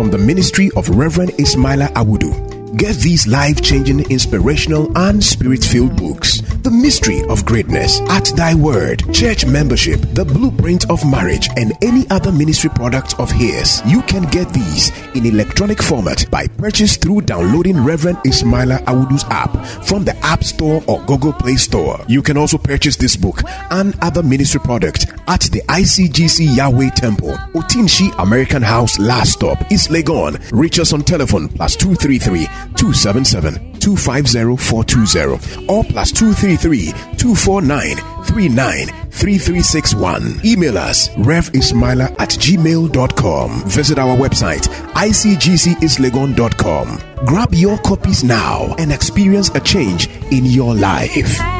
from the ministry of Reverend Ismaila Awudu. Get these life changing, inspirational, and spirit filled books The Mystery of Greatness, At Thy Word, Church Membership, The Blueprint of Marriage, and any other ministry product of his. You can get these in electronic format by purchase through downloading Reverend Ismaila Awudu's app from the App Store or Google Play Store. You can also purchase this book and other ministry product at the ICGC Yahweh Temple, Otinshi American House Last Stop, East Legon. Reach us on telephone plus 233 277 250 420 or plus 233 249 393361. Email us revismaila at gmail.com. Visit our website icgcislegon.com. Grab your copies now and experience a change in your life.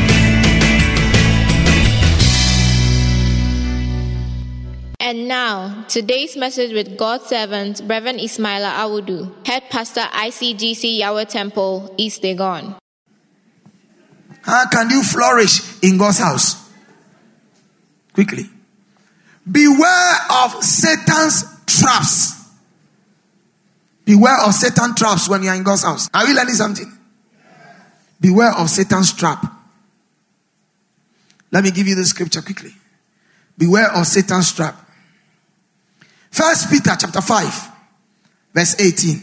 And now, today's message with God's servant, Reverend Ismaila Awudu, Head Pastor ICGC Yahweh Temple, East Legon. How can you flourish in God's house? Quickly. Beware of Satan's traps. Beware of Satan's traps when you are in God's house. Are we learning something? Beware of Satan's trap. Let me give you the scripture quickly. Beware of Satan's trap. First Peter chapter 5, verse 18,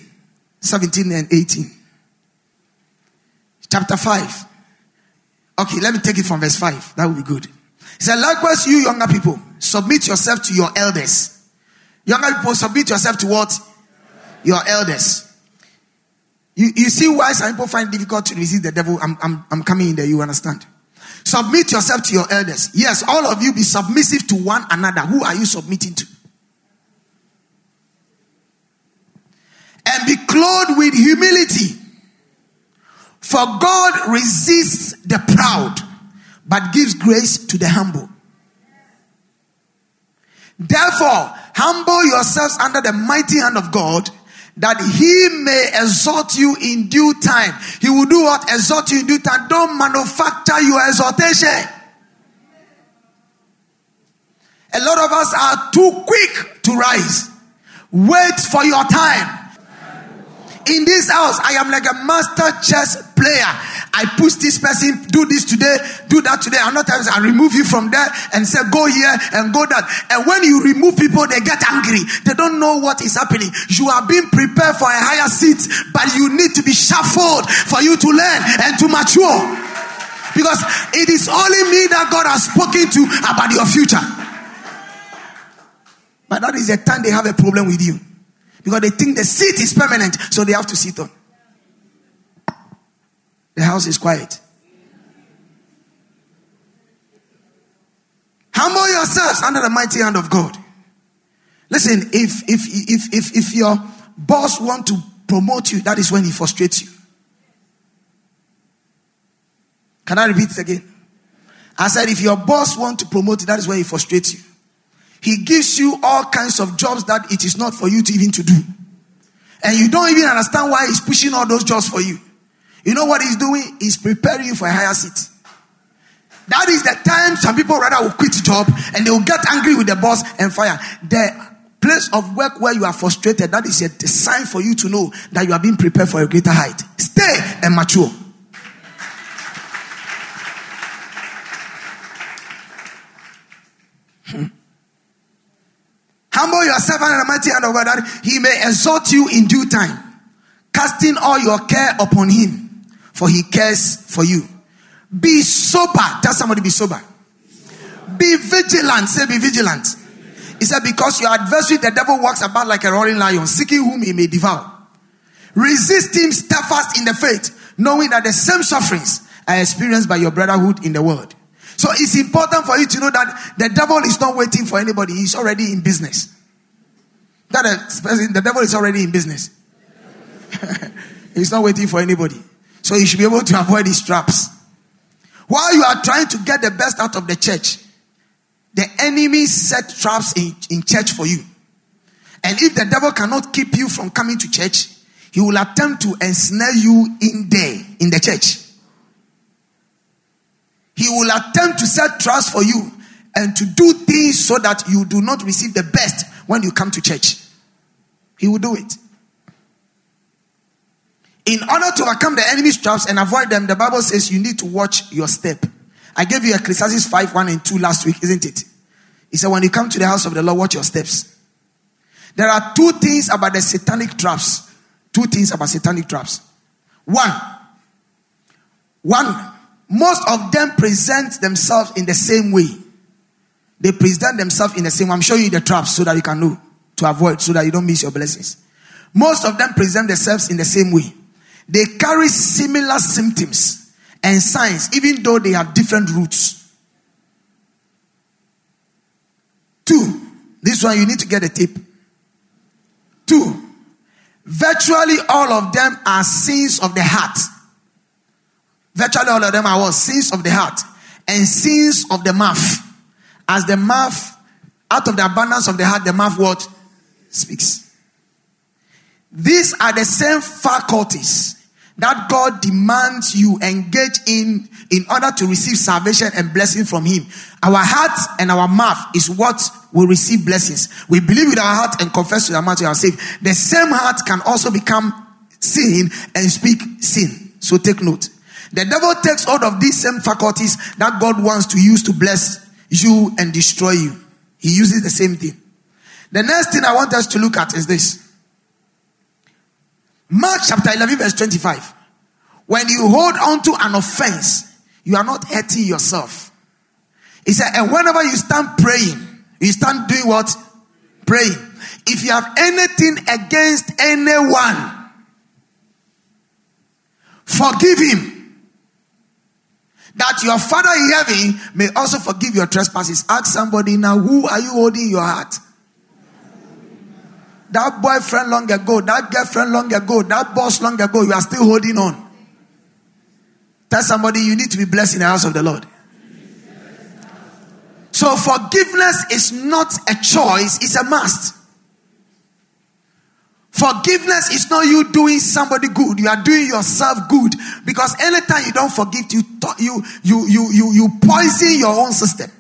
17 and 18. Chapter 5. Okay, let me take it from verse 5. That would be good. He said, likewise, you younger people, submit yourself to your elders. Younger people, submit yourself to what? Your elders. You, you see why some people find it difficult to resist the devil? I'm, I'm, I'm coming in there, you understand? Submit yourself to your elders. Yes, all of you be submissive to one another. Who are you submitting to? And be clothed with humility. For God resists the proud, but gives grace to the humble. Therefore, humble yourselves under the mighty hand of God, that he may exhort you in due time. He will do what? Exhort you in due time. Don't manufacture your exhortation. A lot of us are too quick to rise. Wait for your time. In this house, I am like a master chess player. I push this person, do this today, do that today. Another times I remove you from there and say, go here and go that. And when you remove people, they get angry. They don't know what is happening. You are being prepared for a higher seat, but you need to be shuffled for you to learn and to mature. Because it is only me that God has spoken to about your future. But that is the time they have a problem with you. Because they think the seat is permanent, so they have to sit on. The house is quiet. Humble yourselves under the mighty hand of God. Listen, if if if if if your boss want to promote you, that is when he frustrates you. Can I repeat it again? I said, if your boss want to promote you, that is when he frustrates you. He gives you all kinds of jobs that it is not for you to even to do. And you don't even understand why he's pushing all those jobs for you. You know what he's doing? He's preparing you for a higher seat. That is the time some people rather will quit job and they will get angry with the boss and fire. The place of work where you are frustrated, that is a sign for you to know that you are being prepared for a greater height. Stay and mature. Yourself the mighty hand of God that he may exhort you in due time, casting all your care upon him, for he cares for you. Be sober. Tell somebody be sober. Be vigilant. Say be vigilant. He said, because your adversary, the devil, walks about like a roaring lion, seeking whom he may devour. Resist him steadfast in the faith, knowing that the same sufferings are experienced by your brotherhood in the world. So it's important for you to know that the devil is not waiting for anybody, he's already in business. That the devil is already in business. he's not waiting for anybody. So you should be able to avoid his traps. While you are trying to get the best out of the church, the enemy set traps in, in church for you. And if the devil cannot keep you from coming to church, he will attempt to ensnare you in there, in the church. He will attempt to set traps for you and to do things so that you do not receive the best when you come to church. He will do it. In order to overcome the enemy's traps and avoid them, the Bible says you need to watch your step. I gave you Ecclesiastes 5 1 and 2 last week, isn't it? He said, When you come to the house of the Lord, watch your steps. There are two things about the satanic traps. Two things about satanic traps. One, one, most of them present themselves in the same way. They present themselves in the same way. I'm showing you the traps so that you can know to avoid, so that you don't miss your blessings. Most of them present themselves in the same way. They carry similar symptoms and signs, even though they have different roots. Two, this one you need to get a tip. Two, virtually all of them are sins of the heart. Virtually all of them are what? Sins of the heart and sins of the mouth. As the mouth, out of the abundance of the heart, the mouth what? Speaks. These are the same faculties that God demands you engage in in order to receive salvation and blessing from Him. Our heart and our mouth is what will receive blessings. We believe with our heart and confess with our mouth we are saved. The same heart can also become sin and speak sin. So take note. The devil takes all of these same faculties that God wants to use to bless you and destroy you. He uses the same thing. The next thing I want us to look at is this. Mark chapter 11, verse 25. When you hold on to an offense, you are not hurting yourself. He said, and whenever you stand praying, you stand doing what? Praying. If you have anything against anyone, forgive him. That your Father in heaven may also forgive your trespasses. Ask somebody now, who are you holding your heart? That boyfriend long ago, that girlfriend long ago, that boss long ago, you are still holding on. Tell somebody you need to be blessed in the house of the Lord. So forgiveness is not a choice, it's a must. Forgiveness is not you doing somebody good. You are doing yourself good because anytime you don't forgive, you you you you you, poison your own system.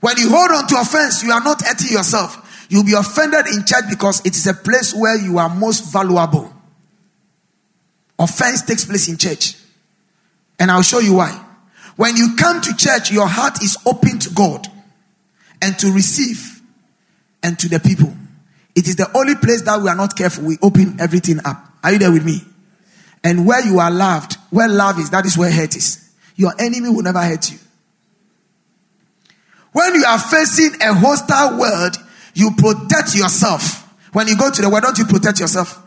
When you hold on to offense, you are not hurting yourself. You'll be offended in church because it is a place where you are most valuable. Offense takes place in church. And I'll show you why. When you come to church, your heart is open to God and to receive and to the people. It is the only place that we are not careful. We open everything up. Are you there with me? And where you are loved, where love is, that is where hate is. Your enemy will never hurt you. When you are facing a hostile world, you protect yourself. When you go to the world, don't you protect yourself?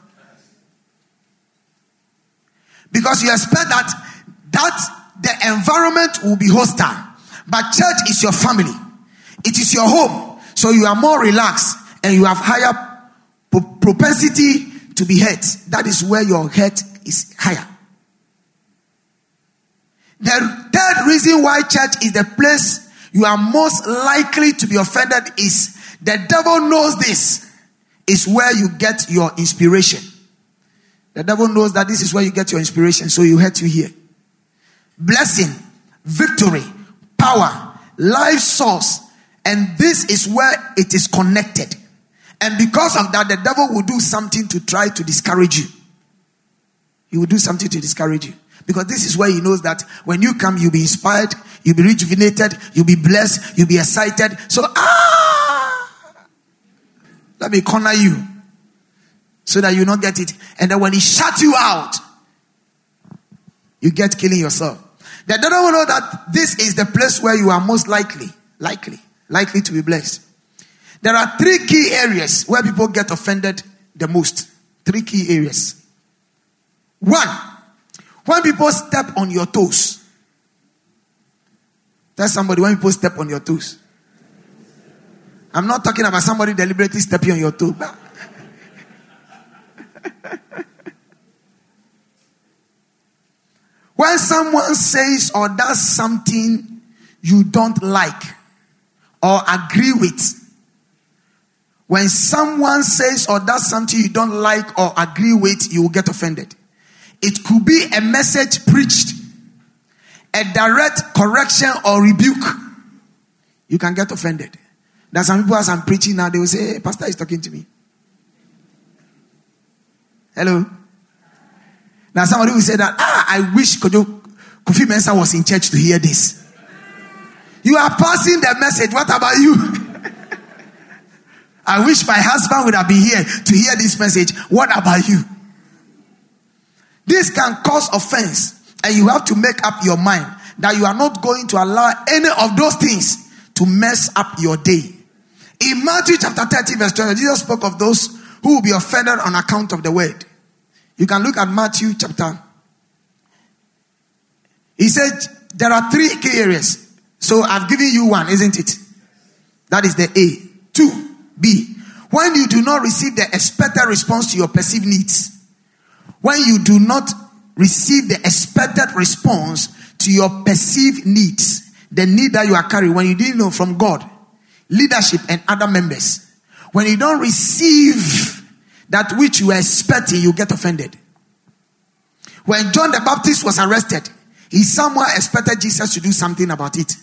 Because you expect that that the environment will be hostile. But church is your family. It is your home. So you are more relaxed and you have higher pro- propensity to be hurt. That is where your hurt is higher. The third reason why church is the place you are most likely to be offended is the devil knows this is where you get your inspiration. The devil knows that this is where you get your inspiration, so you hurt you here. Blessing, victory, power, life source, and this is where it is connected. And because of that, the devil will do something to try to discourage you. He will do something to discourage you. Because this is where he knows that when you come, you'll be inspired, you'll be rejuvenated, you'll be blessed, you'll be excited. So, ah, let me corner you so that you not get it. And then when he shut you out, you get killing yourself. The devil will know that this is the place where you are most likely, likely, likely to be blessed. There are three key areas where people get offended the most. Three key areas. One, when people step on your toes. Tell somebody when people step on your toes. I'm not talking about somebody deliberately stepping on your toe. but- when someone says or does something you don't like or agree with, when someone says or does something you don't like or agree with, you will get offended. It could be a message preached, a direct correction or rebuke. You can get offended. There's some people as I'm preaching now, they will say, hey, Pastor is talking to me. Hello? Now somebody will say that, ah, I wish Kofi Mensah was in church to hear this. You are passing the message. What about you? I wish my husband would have been here to hear this message. What about you? This can cause offense, and you have to make up your mind that you are not going to allow any of those things to mess up your day. In Matthew chapter 30, verse 20, Jesus spoke of those who will be offended on account of the word. You can look at Matthew chapter. He said there are three key areas. So I've given you one, isn't it? That is the A. Two, B. When you do not receive the expected response to your perceived needs, when you do not receive the expected response to your perceived needs, the need that you are carrying, when you didn't know from God, leadership, and other members, when you don't receive that which you were expecting, you get offended. When John the Baptist was arrested, he somewhere expected Jesus to do something about it.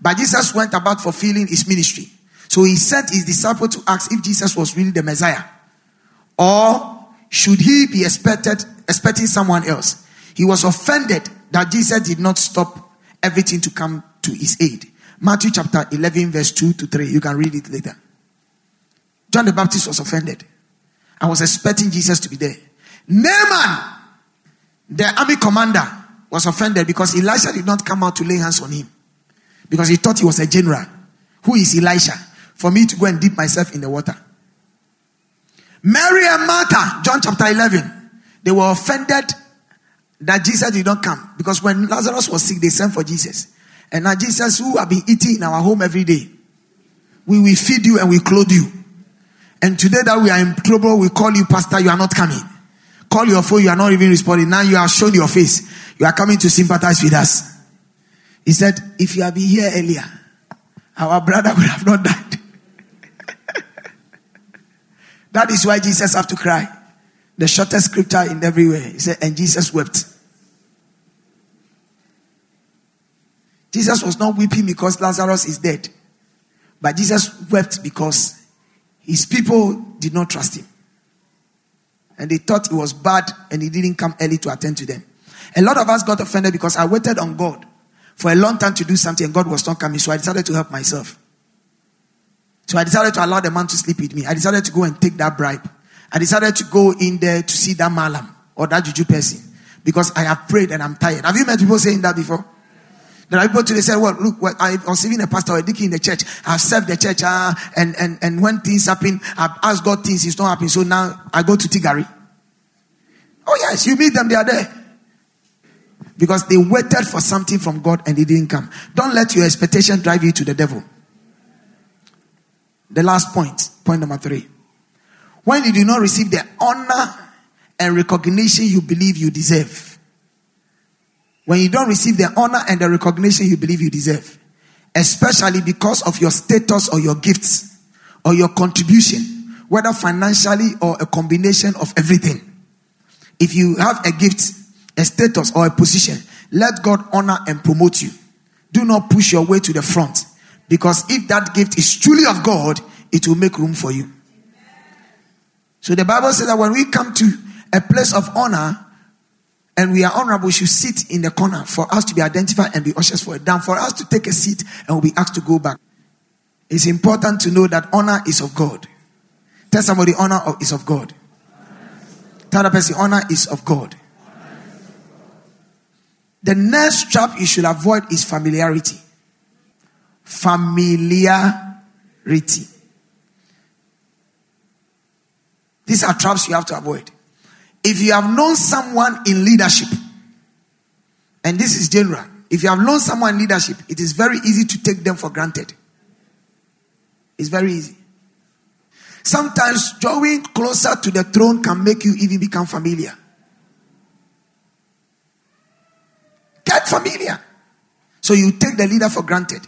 But Jesus went about fulfilling his ministry. So he sent his disciple to ask if Jesus was really the Messiah. Or should he be expected expecting someone else? He was offended that Jesus did not stop everything to come to his aid. Matthew chapter 11, verse 2 to 3. You can read it later. John the Baptist was offended. I was expecting Jesus to be there. Naaman, the army commander, was offended because Elisha did not come out to lay hands on him. Because he thought he was a general. Who is Elisha? For me to go and dip myself in the water. Mary and Martha, John chapter 11, they were offended that Jesus did not come. Because when Lazarus was sick, they sent for Jesus. And now Jesus, who have been eating in our home every day, we will feed you and we clothe you. And today that we are in trouble, we call you pastor, you are not coming. Call your phone, you are not even responding. Now you have shown your face. You are coming to sympathize with us. He said, if you had been here earlier, our brother would have not died. that is why Jesus have to cry. The shortest scripture in everywhere. He said, and Jesus wept. Jesus was not weeping because Lazarus is dead. But Jesus wept because his people did not trust him. And they thought it was bad and he didn't come early to attend to them. A lot of us got offended because I waited on God for a long time to do something and God was not coming. So I decided to help myself. So I decided to allow the man to sleep with me. I decided to go and take that bribe. I decided to go in there to see that malam or that juju person because I have prayed and I'm tired. Have you met people saying that before? There are people today say, well, look, well, I was even a pastor or a deacon in the church. I've served the church, uh, and, and, and when things happen, I've asked God things, it's not happening. So now I go to Tigari. Oh, yes, you meet them, they are there. Because they waited for something from God and it didn't come. Don't let your expectation drive you to the devil. The last point, point number three. When you do not receive the honor and recognition you believe you deserve, when you don't receive the honor and the recognition you believe you deserve, especially because of your status or your gifts or your contribution, whether financially or a combination of everything. If you have a gift, a status, or a position, let God honor and promote you. Do not push your way to the front because if that gift is truly of God, it will make room for you. So the Bible says that when we come to a place of honor, and we are honorable, we should sit in the corner for us to be identified and be ushers for it down, for us to take a seat and we'll be asked to go back. It's important to know that honor is of God. Tell somebody honor is of God. Tell the person honor is of God. The next trap you should avoid is familiarity. Familiarity. These are traps you have to avoid. If you have known someone in leadership, and this is general, if you have known someone in leadership, it is very easy to take them for granted. It's very easy. Sometimes drawing closer to the throne can make you even become familiar. Get familiar. So you take the leader for granted.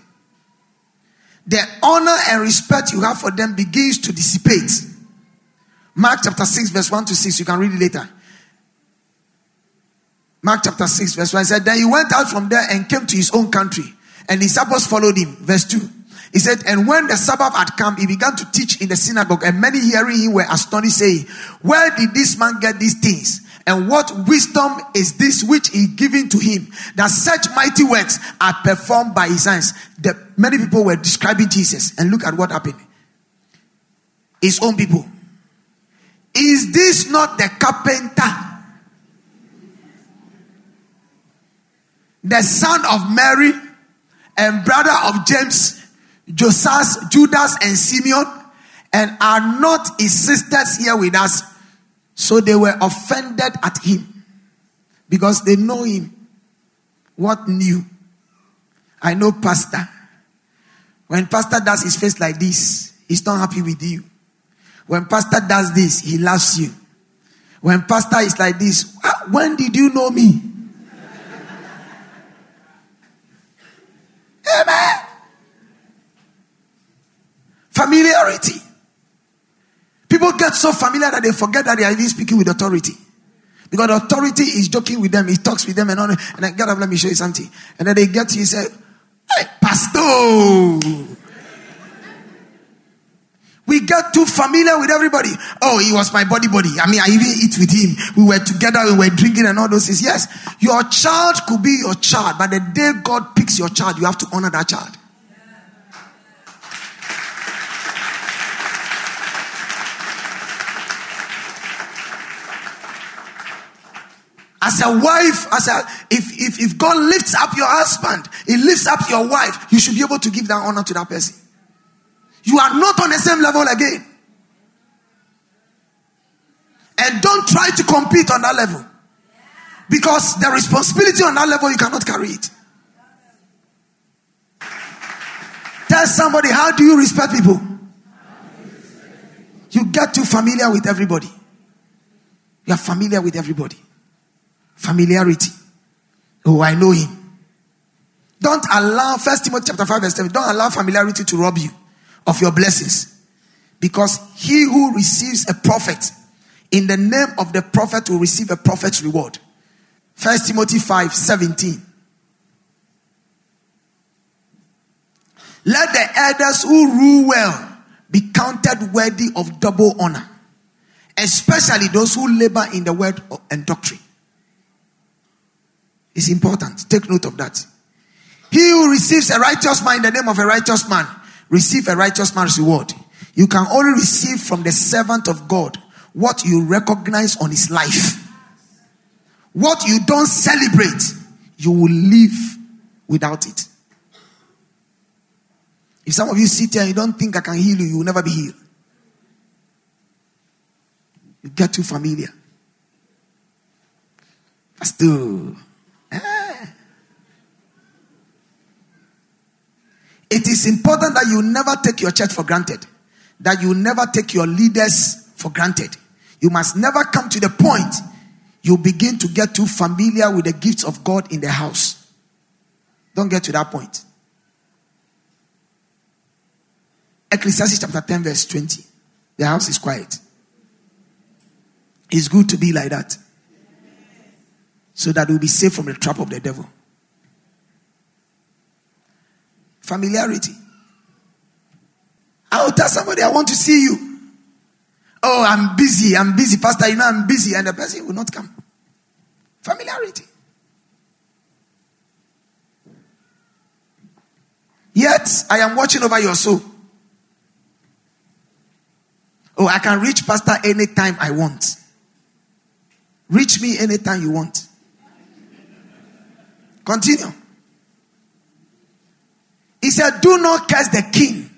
The honor and respect you have for them begins to dissipate. Mark chapter 6, verse 1 to 6. You can read it later. Mark chapter 6, verse 1 said, Then he went out from there and came to his own country, and his disciples followed him. Verse 2. He said, And when the Sabbath had come, he began to teach in the synagogue, and many hearing him were astonished, saying, Where did this man get these things? And what wisdom is this which is given to him that such mighty works are performed by his hands? The, many people were describing Jesus, and look at what happened. His own people. Is this not the carpenter? The son of Mary and brother of James, Joseph, Judas, and Simeon, and are not his sisters here with us? So they were offended at him because they know him. What new? I know Pastor. When Pastor does his face like this, he's not happy with you. When Pastor does this, he loves you. When Pastor is like this, "Ah, when did you know me? Amen. Familiarity. People get so familiar that they forget that they are even speaking with authority. Because authority is joking with them, he talks with them and all. And then, God, let me show you something. And then they get to you say, Hey, Pastor. We get too familiar with everybody. Oh, he was my body body. I mean, I even eat with him. We were together, we were drinking and all those things. Yes, your child could be your child, but the day God picks your child, you have to honor that child. As a wife, as a if, if if God lifts up your husband, He lifts up your wife, you should be able to give that honor to that person. You are not on the same level again. And don't try to compete on that level. Because the responsibility on that level, you cannot carry it. Tell somebody, how do you respect people? You get too familiar with everybody. You are familiar with everybody. Familiarity. Oh, I know him. Don't allow, First Timothy chapter 5, verse 7, don't allow familiarity to rob you of your blessings. Because he who receives a prophet in the name of the prophet will receive a prophet's reward. First Timothy 5 17. Let the elders who rule well be counted worthy of double honor, especially those who labor in the word and doctrine. It's important. Take note of that. He who receives a righteous man in the name of a righteous man receive a righteous man's reward. You can only receive from the servant of God what you recognize on his life. What you don't celebrate, you will live without it. If some of you sit here and you don't think I can heal you, you will never be healed. You get too familiar. Pastor. Ah. It is important that you never take your church for granted, that you never take your leaders for granted. You must never come to the point you begin to get too familiar with the gifts of God in the house. Don't get to that point. Ecclesiastes chapter 10, verse 20. The house is quiet. It's good to be like that. So that we'll be safe from the trap of the devil. Familiarity. I will tell somebody, I want to see you. Oh, I'm busy. I'm busy, Pastor. You know, I'm busy. And the person will not come. Familiarity. Yet, I am watching over your soul. Oh, I can reach Pastor anytime I want. Reach me anytime you want. Continue. He said, Do not curse the king,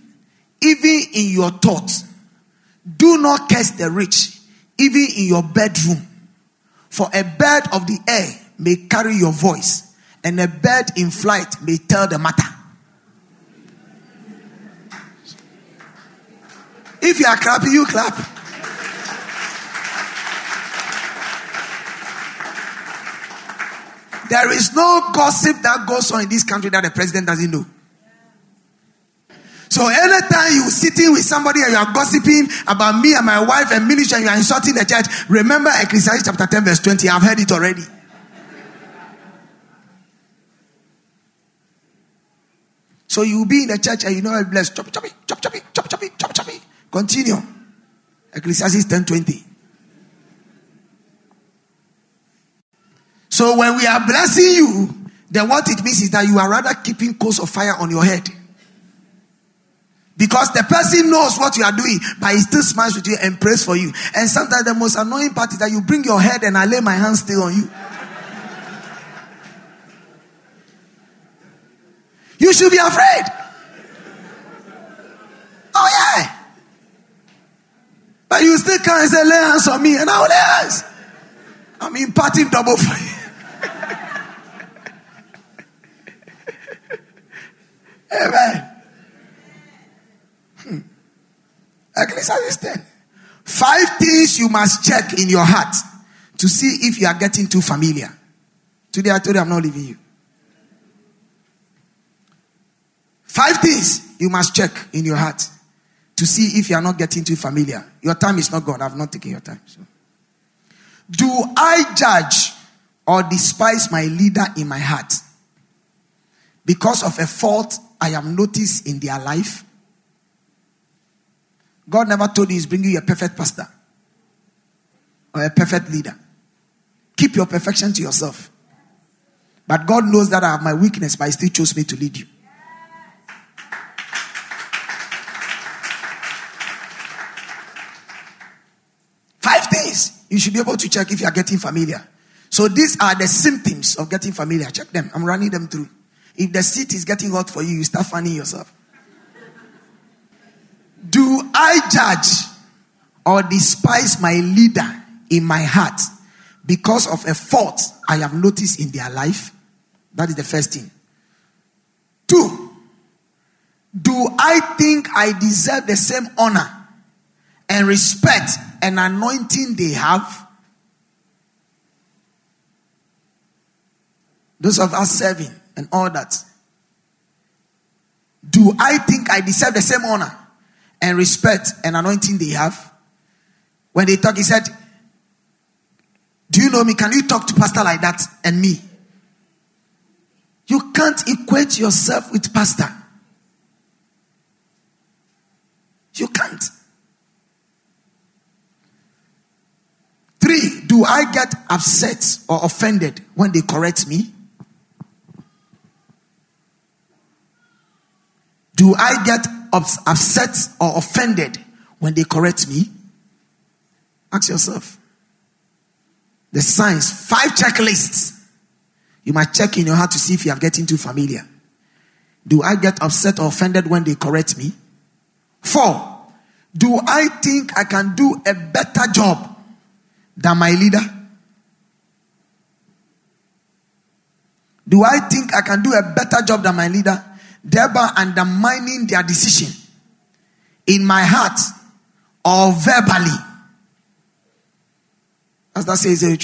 even in your thoughts. Do not curse the rich, even in your bedroom. For a bird of the air may carry your voice, and a bird in flight may tell the matter. If you are clapping, you clap. There is no gossip that goes on in this country that the president doesn't know. So anytime you sitting with somebody and you are gossiping about me and my wife and ministry and you are insulting the church, remember Ecclesiastes chapter 10 verse 20. I've heard it already. So you will be in the church and you know I'm blessed. Chop, chop, chop, chop, chop, chop, chop, chop. Continue. Ecclesiastes 10 20. So when we are blessing you, then what it means is that you are rather keeping coals of fire on your head. Because the person knows what you are doing, but he still smiles with you and prays for you. And sometimes the most annoying part is that you bring your head and I lay my hands still on you. You should be afraid. Oh, yeah. But you still and say, lay hands on me, and I will lay hands. I'm imparting double for you. Amen. Ecclesiastes 10. Five things you must check in your heart to see if you are getting too familiar. Today I told you I'm not leaving you. Five things you must check in your heart to see if you are not getting too familiar. Your time is not gone. I've not taken your time. So. Do I judge or despise my leader in my heart because of a fault I have noticed in their life? God never told you He's bringing you a perfect pastor or a perfect leader. Keep your perfection to yourself. But God knows that I have my weakness, but He still chose me to lead you. Five things you should be able to check if you are getting familiar. So these are the symptoms of getting familiar. Check them. I'm running them through. If the seat is getting hot for you, you start fanning yourself. Do I judge or despise my leader in my heart because of a fault I have noticed in their life? That is the first thing. Two, do I think I deserve the same honor and respect and anointing they have? Those of us serving and all that. Do I think I deserve the same honor and respect and anointing they have? When they talk, he said, Do you know me? Can you talk to pastor like that and me? You can't equate yourself with pastor. You can't. Three, do I get upset or offended when they correct me? Do I get upset or offended when they correct me? Ask yourself. The signs, five checklists. You might check in your heart to see if you are getting too familiar. Do I get upset or offended when they correct me? Four, do I think I can do a better job than my leader? Do I think I can do a better job than my leader, thereby undermining their decision in my heart or verbally? As that says, eh,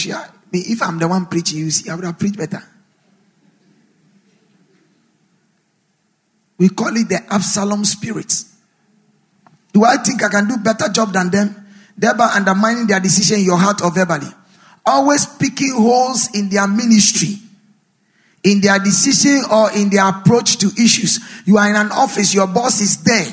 if I'm the one preaching, you see, I would have preached better. We call it the Absalom spirit. Do I think I can do better job than them, thereby undermining their decision in your heart or verbally? Always picking holes in their ministry, in their decision or in their approach to issues. You are in an office, your boss is there.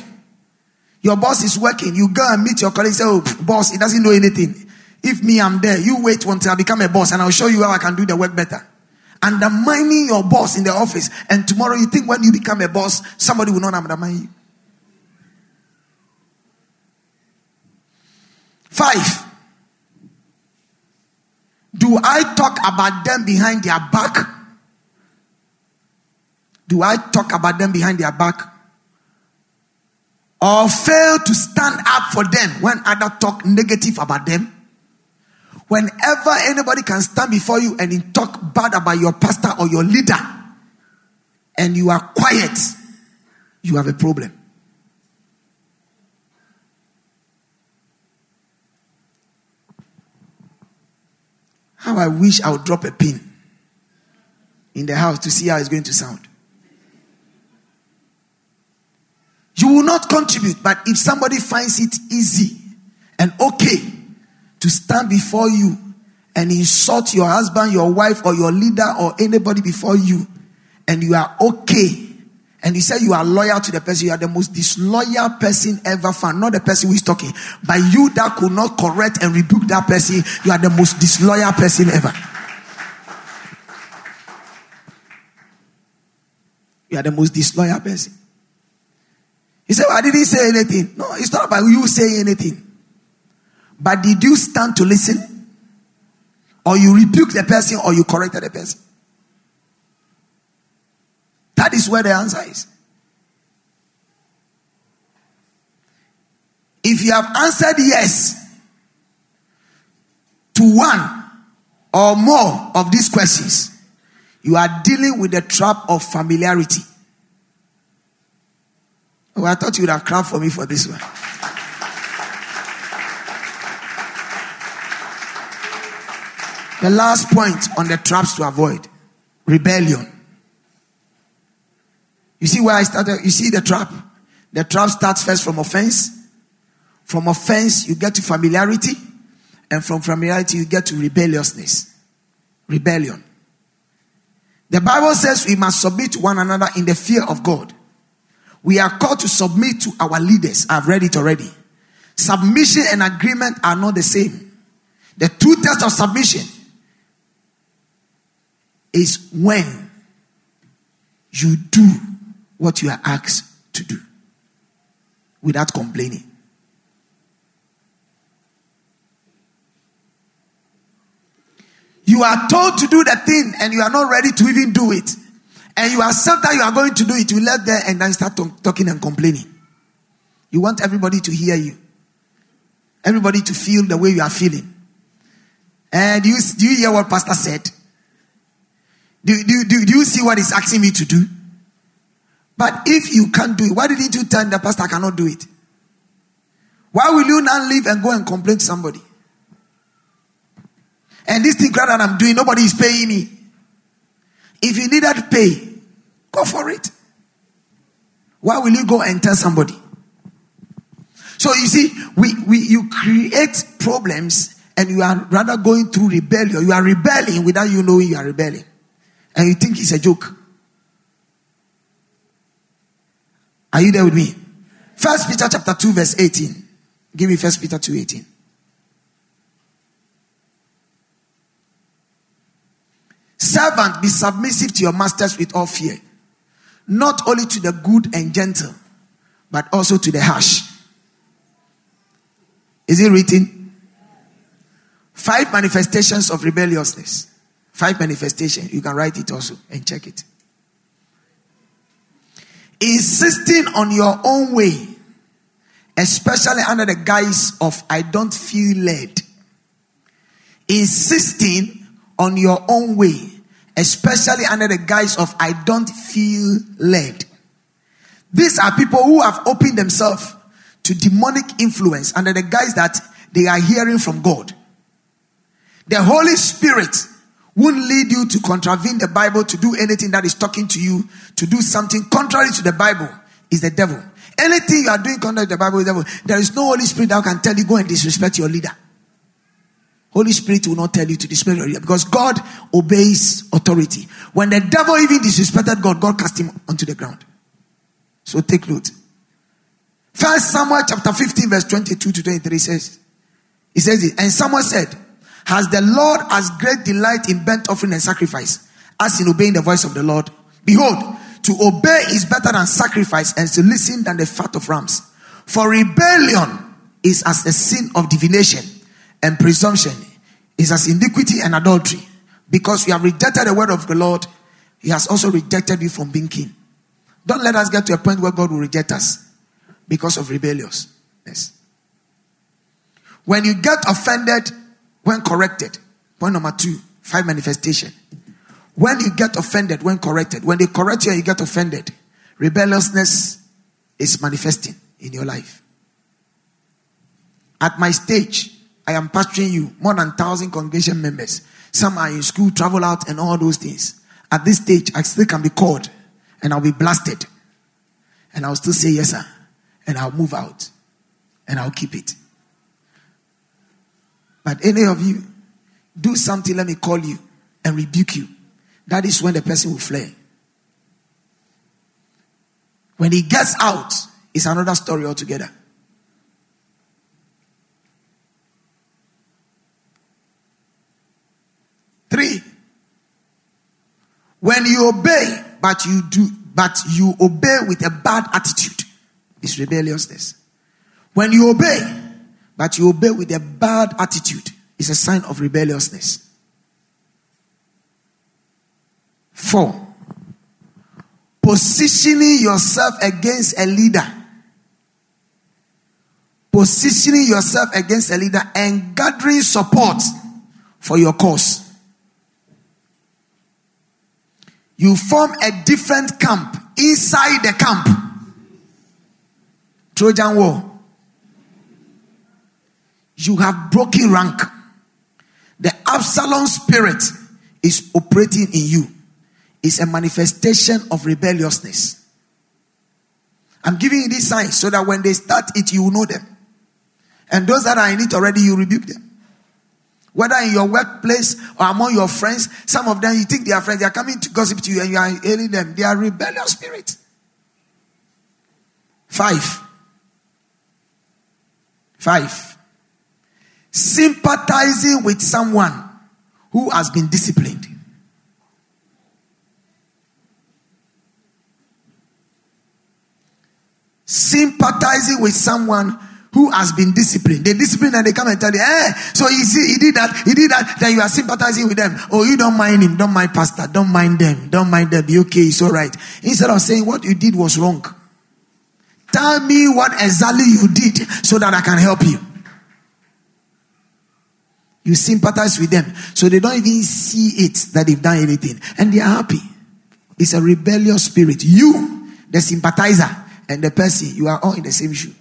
Your boss is working. You go and meet your colleague, say, Oh, boss, he doesn't know anything. If me, I'm there, you wait until I become a boss and I'll show you how I can do the work better. Undermining your boss in the office, and tomorrow you think when you become a boss, somebody will not undermine you. Five. Do I talk about them behind their back? Do I talk about them behind their back? Or fail to stand up for them when others talk negative about them? Whenever anybody can stand before you and talk bad about your pastor or your leader, and you are quiet, you have a problem. How I wish I would drop a pin in the house to see how it's going to sound. You will not contribute, but if somebody finds it easy and okay to stand before you and insult your husband, your wife, or your leader, or anybody before you, and you are okay, and you say you are loyal to the person, you are the most disloyal person ever found. Not the person who is talking, but you that could not correct and rebuke that person, you are the most disloyal person ever. You are the most disloyal person. He said, well, I didn't say anything. No, it's not about you saying anything. But did you stand to listen? Or you rebuke the person or you corrected the person? That is where the answer is. If you have answered yes to one or more of these questions, you are dealing with the trap of familiarity. Oh, I thought you would have clapped for me for this one. The last point on the traps to avoid rebellion. You see where I started? You see the trap? The trap starts first from offense. From offense, you get to familiarity. And from familiarity, you get to rebelliousness. Rebellion. The Bible says we must submit to one another in the fear of God. We are called to submit to our leaders. I've read it already. Submission and agreement are not the same. The two tests of submission is when you do what you are asked to do without complaining. You are told to do the thing and you are not ready to even do it. And you accept that you are going to do it. You left there and then start talking and complaining. You want everybody to hear you, everybody to feel the way you are feeling. And do you, do you hear what Pastor said? Do, do, do, do you see what he's asking me to do? But if you can't do it, why didn't you tell the pastor I cannot do it? Why will you now leave and go and complain to somebody? And this thing that I'm doing, nobody is paying me. If you need that pay, go for it. Why will you go and tell somebody? So you see, we, we you create problems and you are rather going through rebellion. You are rebelling without you knowing you are rebelling. And you think it's a joke. Are you there with me? First Peter chapter 2, verse 18. Give me first Peter 2 18. Servant, be submissive to your masters with all fear, not only to the good and gentle, but also to the harsh. Is it written? Five manifestations of rebelliousness. Five manifestations. You can write it also and check it. Insisting on your own way, especially under the guise of I don't feel led. Insisting on your own way, especially under the guise of I don't feel led. These are people who have opened themselves to demonic influence under the guise that they are hearing from God. The Holy Spirit won't lead you to contravene the Bible to do anything that is talking to you to do something contrary to the Bible is the devil. Anything you are doing contrary to the Bible is the devil. There is no Holy Spirit that can tell you go and disrespect your leader. Holy Spirit will not tell you to disrespect your because God obeys authority. When the devil even disrespected God, God cast him onto the ground. So take note. First Samuel chapter 15, verse 22 to 23 says, He says it, and someone said, Has the Lord as great delight in burnt offering and sacrifice as in obeying the voice of the Lord? Behold, to obey is better than sacrifice, and to listen than the fat of rams. For rebellion is as a sin of divination, and presumption is as iniquity and adultery. Because you have rejected the word of the Lord, He has also rejected you from being king. Don't let us get to a point where God will reject us because of rebelliousness. When you get offended when corrected. Point number two, five manifestation. When you get offended, when corrected, when they correct you and you get offended, rebelliousness is manifesting in your life. At my stage, I am pastoring you, more than thousand congregation members. Some are in school, travel out, and all those things. At this stage, I still can be called and I'll be blasted. And I'll still say yes, sir. And I'll move out and I'll keep it. But any of you do something, let me call you and rebuke you. That is when the person will flee. When he gets out, it's another story altogether. Three. When you obey, but you do, but you obey with a bad attitude, is rebelliousness. When you obey, but you obey with a bad attitude, is a sign of rebelliousness. Four. Positioning yourself against a leader. Positioning yourself against a leader and gathering support for your cause. You form a different camp inside the camp. Trojan War. You have broken rank. The Absalom spirit is operating in you. It's a manifestation of rebelliousness. I'm giving you these signs so that when they start it, you will know them. And those that are in it already, you rebuke them. Whether in your workplace or among your friends, some of them you think they are friends, they are coming to gossip to you and you are hailing them. They are rebellious spirits. Five. Five. Sympathizing with someone who has been disciplined. Sympathizing with someone who has been disciplined. They discipline and they come and tell you, eh, so you see, he did that, he did that, then you are sympathizing with them. Oh, you don't mind him, don't mind pastor, don't mind them, don't mind them, be okay, it's all right. Instead of saying what you did was wrong. Tell me what exactly you did so that I can help you. You sympathize with them. So they don't even see it that they've done anything. And they are happy. It's a rebellious spirit. You, the sympathizer, and the person, you are all in the same shoe.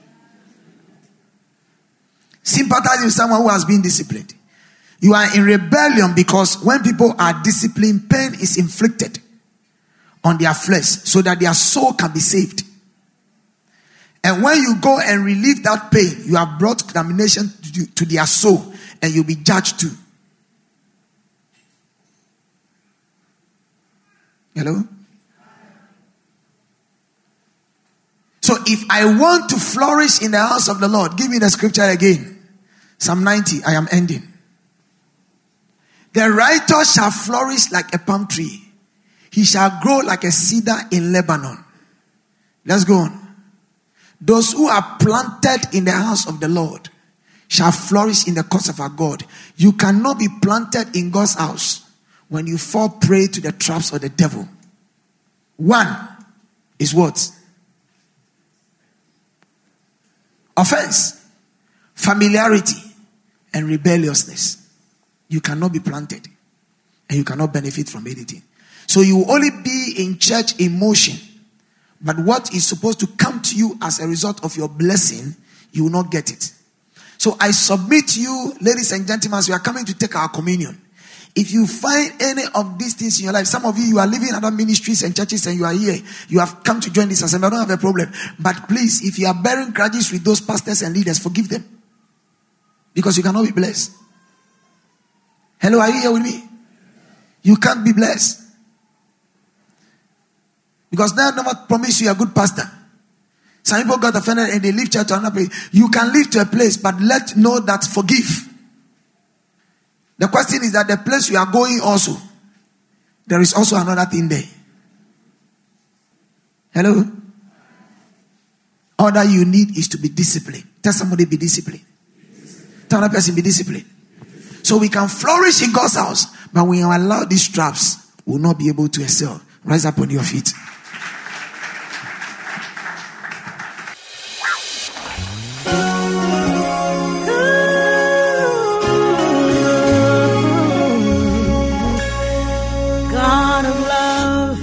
Sympathize with someone who has been disciplined. You are in rebellion because when people are disciplined, pain is inflicted on their flesh so that their soul can be saved. And when you go and relieve that pain, you have brought condemnation to, to their soul and you'll be judged too. Hello? So if I want to flourish in the house of the Lord, give me the scripture again. Psalm 90, I am ending. The righteous shall flourish like a palm tree. He shall grow like a cedar in Lebanon. Let's go on. Those who are planted in the house of the Lord shall flourish in the cause of our God. You cannot be planted in God's house when you fall prey to the traps of the devil. One is what? Offense, familiarity, and rebelliousness. You cannot be planted and you cannot benefit from anything. So you will only be in church emotion. But what is supposed to come to you as a result of your blessing, you will not get it. So I submit to you, ladies and gentlemen, as we are coming to take our communion. If you find any of these things in your life, some of you, you are living in other ministries and churches and you are here, you have come to join this assembly, I don't have a problem. But please, if you are bearing grudges with those pastors and leaders, forgive them. Because you cannot be blessed. Hello, are you here with me? You can't be blessed. Because they never promise you a good pastor. Some people got offended and they leave church to another place. You can leave to a place, but let know that forgive. The question is that the place you are going also, there is also another thing there. Hello? All that you need is to be disciplined. Tell somebody be disciplined. Tell that person, be disciplined. So we can flourish in God's house, but we allow these traps, will not be able to excel. Rise up on your feet.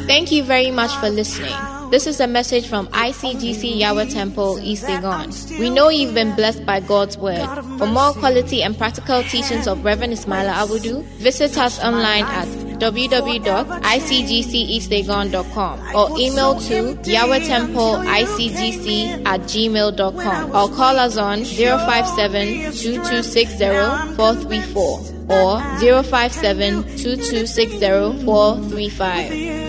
Thank you very much for listening. This is a message from ICGC Yahweh Temple, East Legon. We know you've been blessed by God's word. For more quality and practical teachings of Reverend Ismaila Abudu, visit us online at www.icgceastlegon.com or email to yahwehtemple.icgc at gmail.com or call us on 057 2260 434 or 057-2260-435.